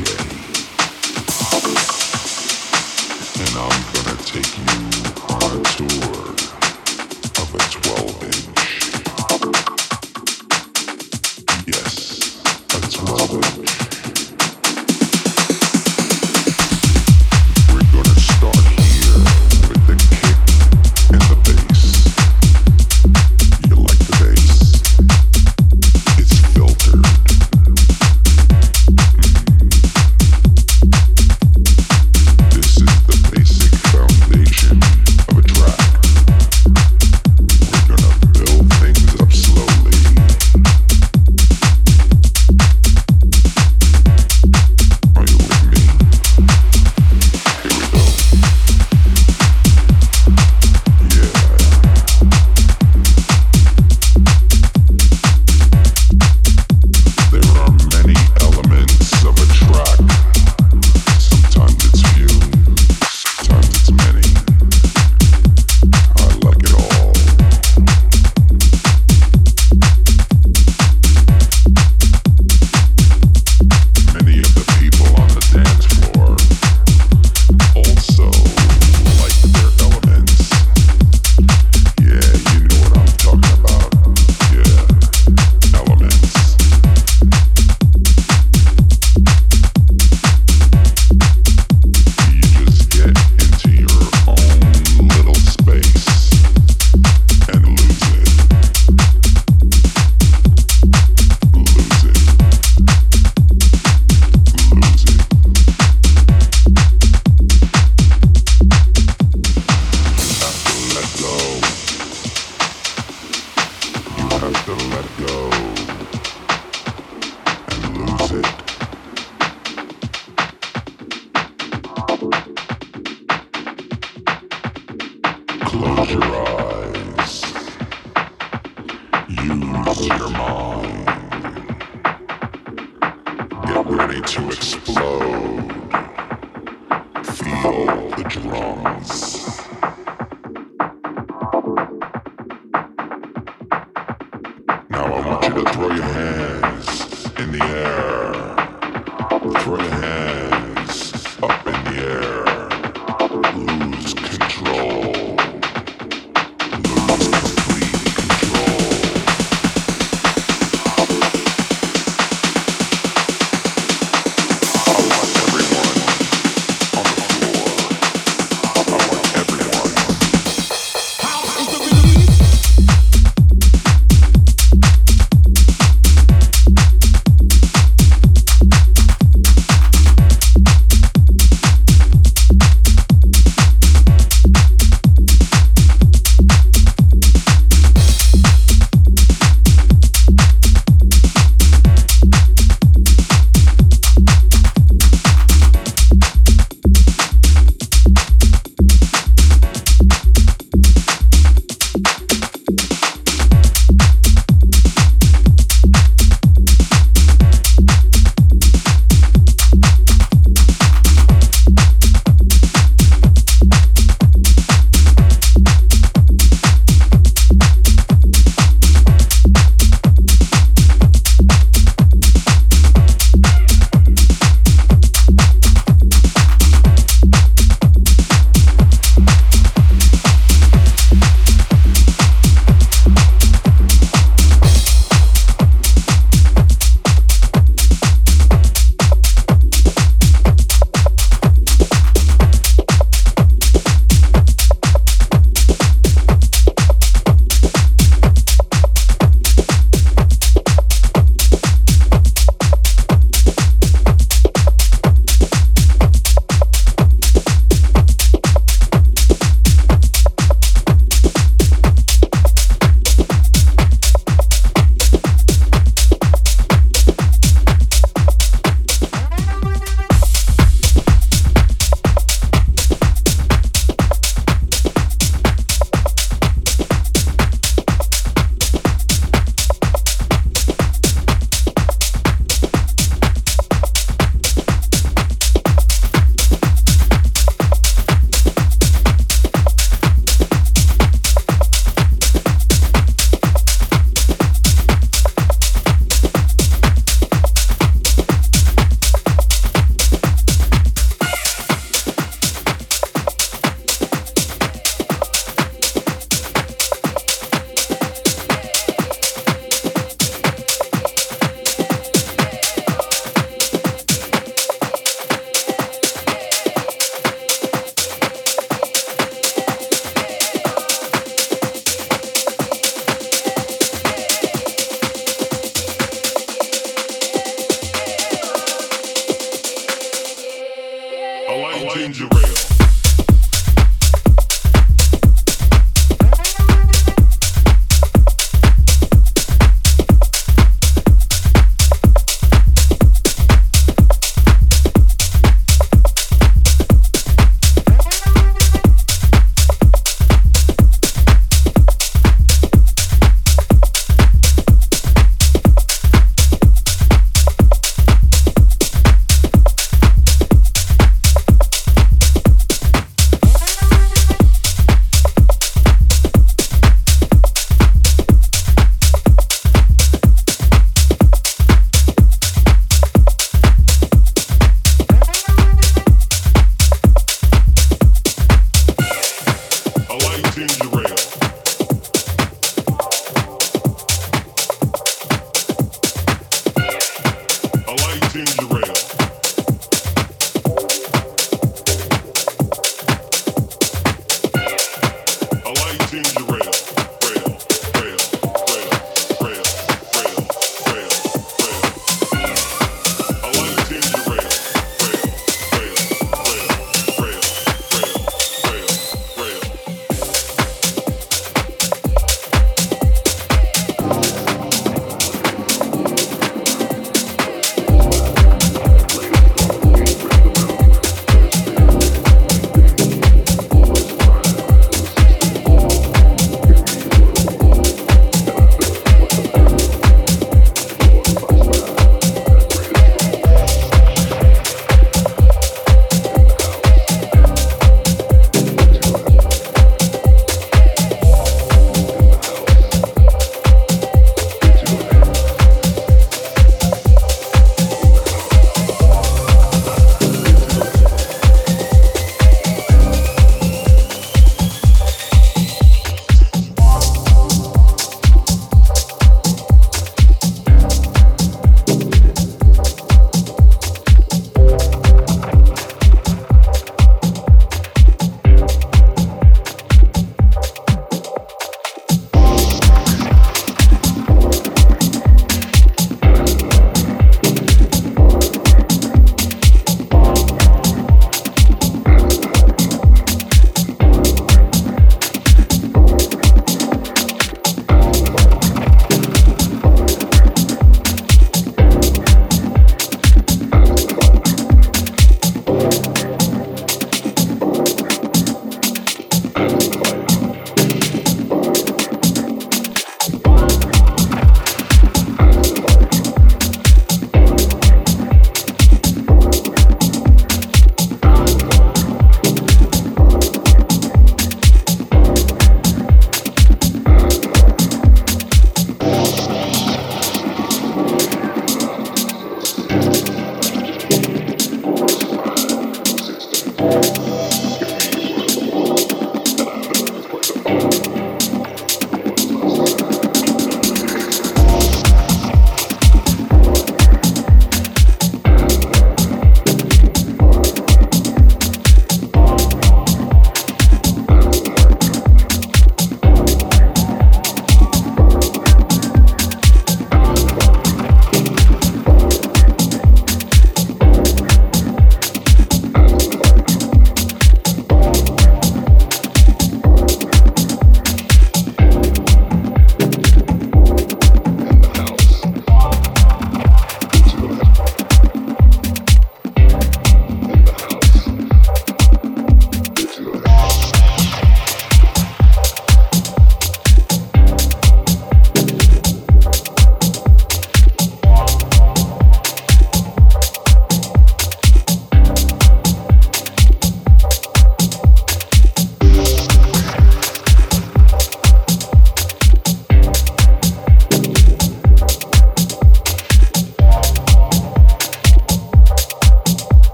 And I'm gonna take you on a tour. let it go.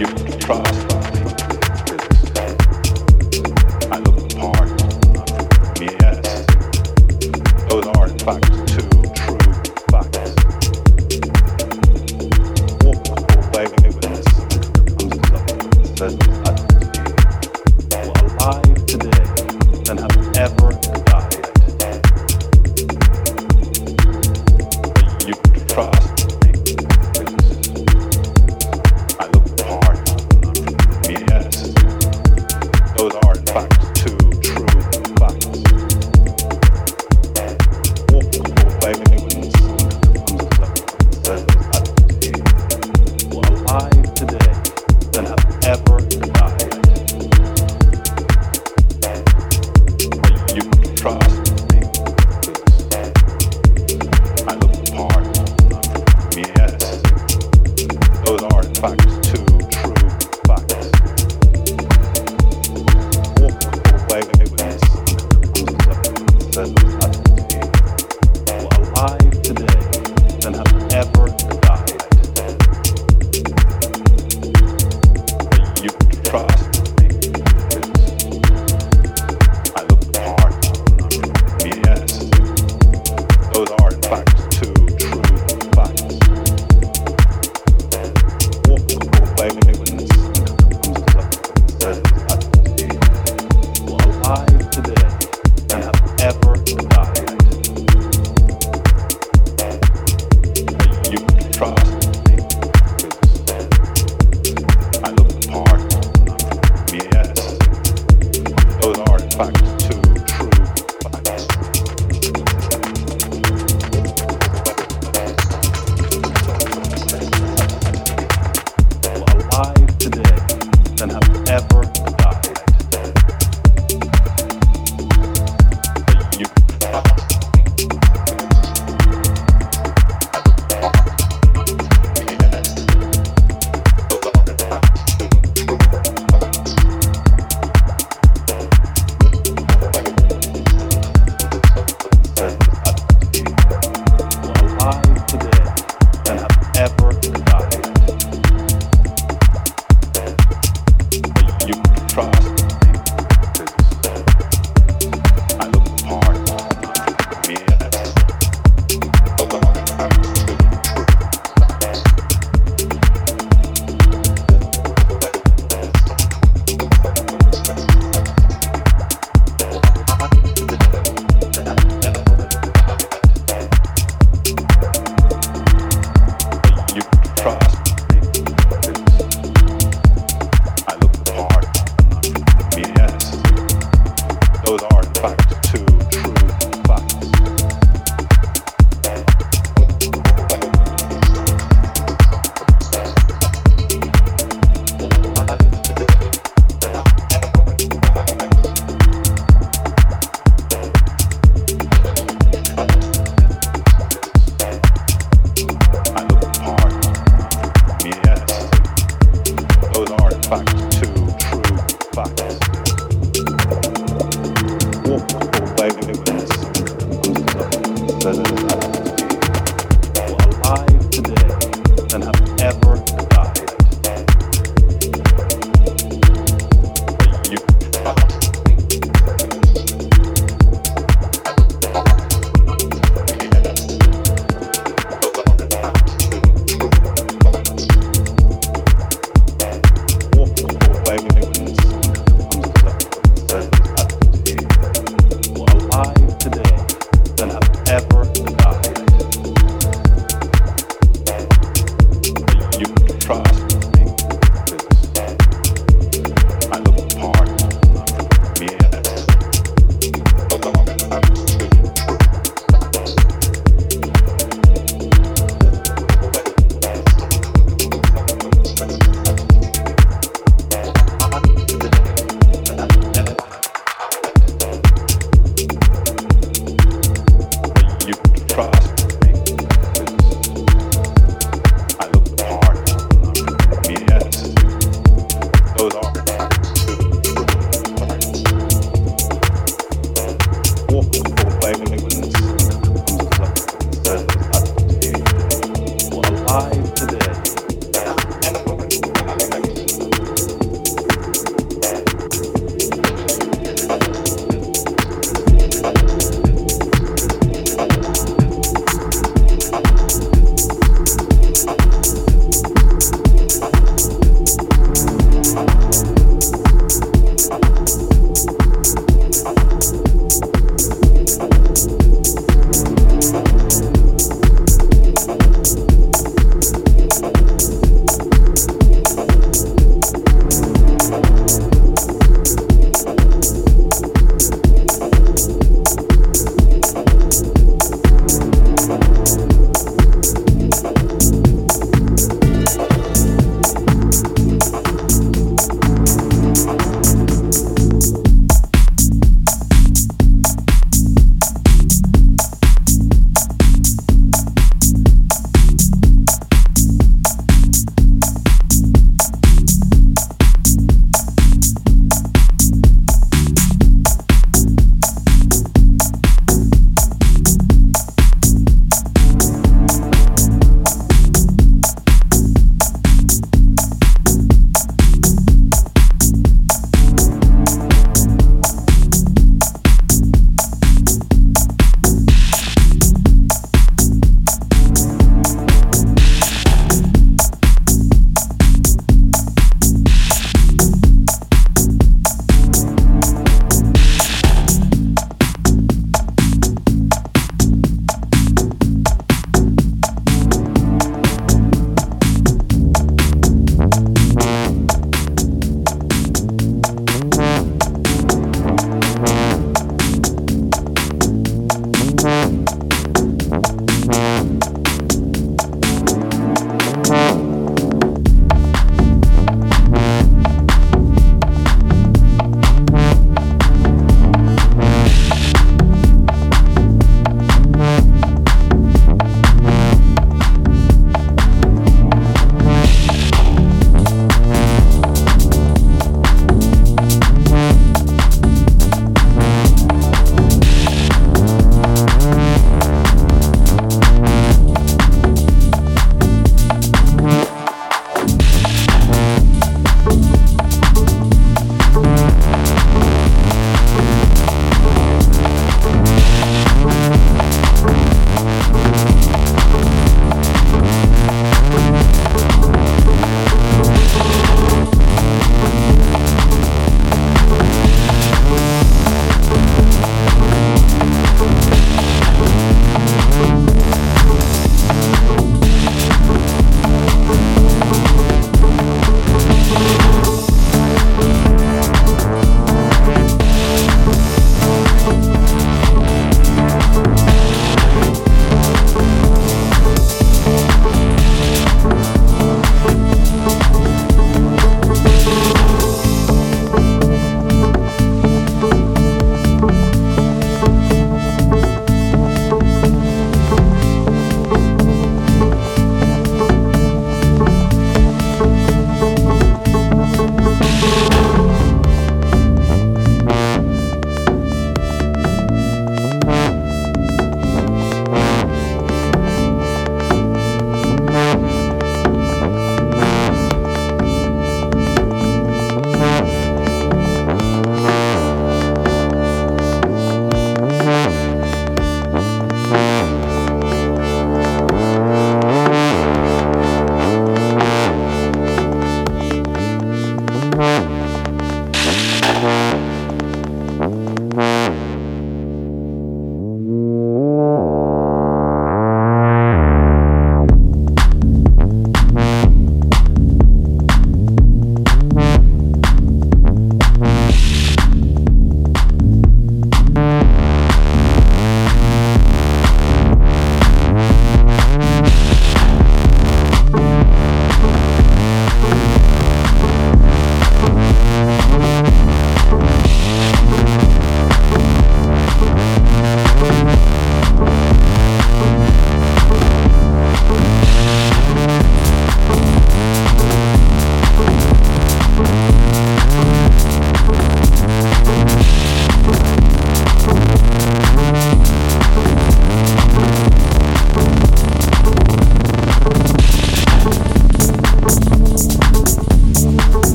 you trust.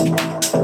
Música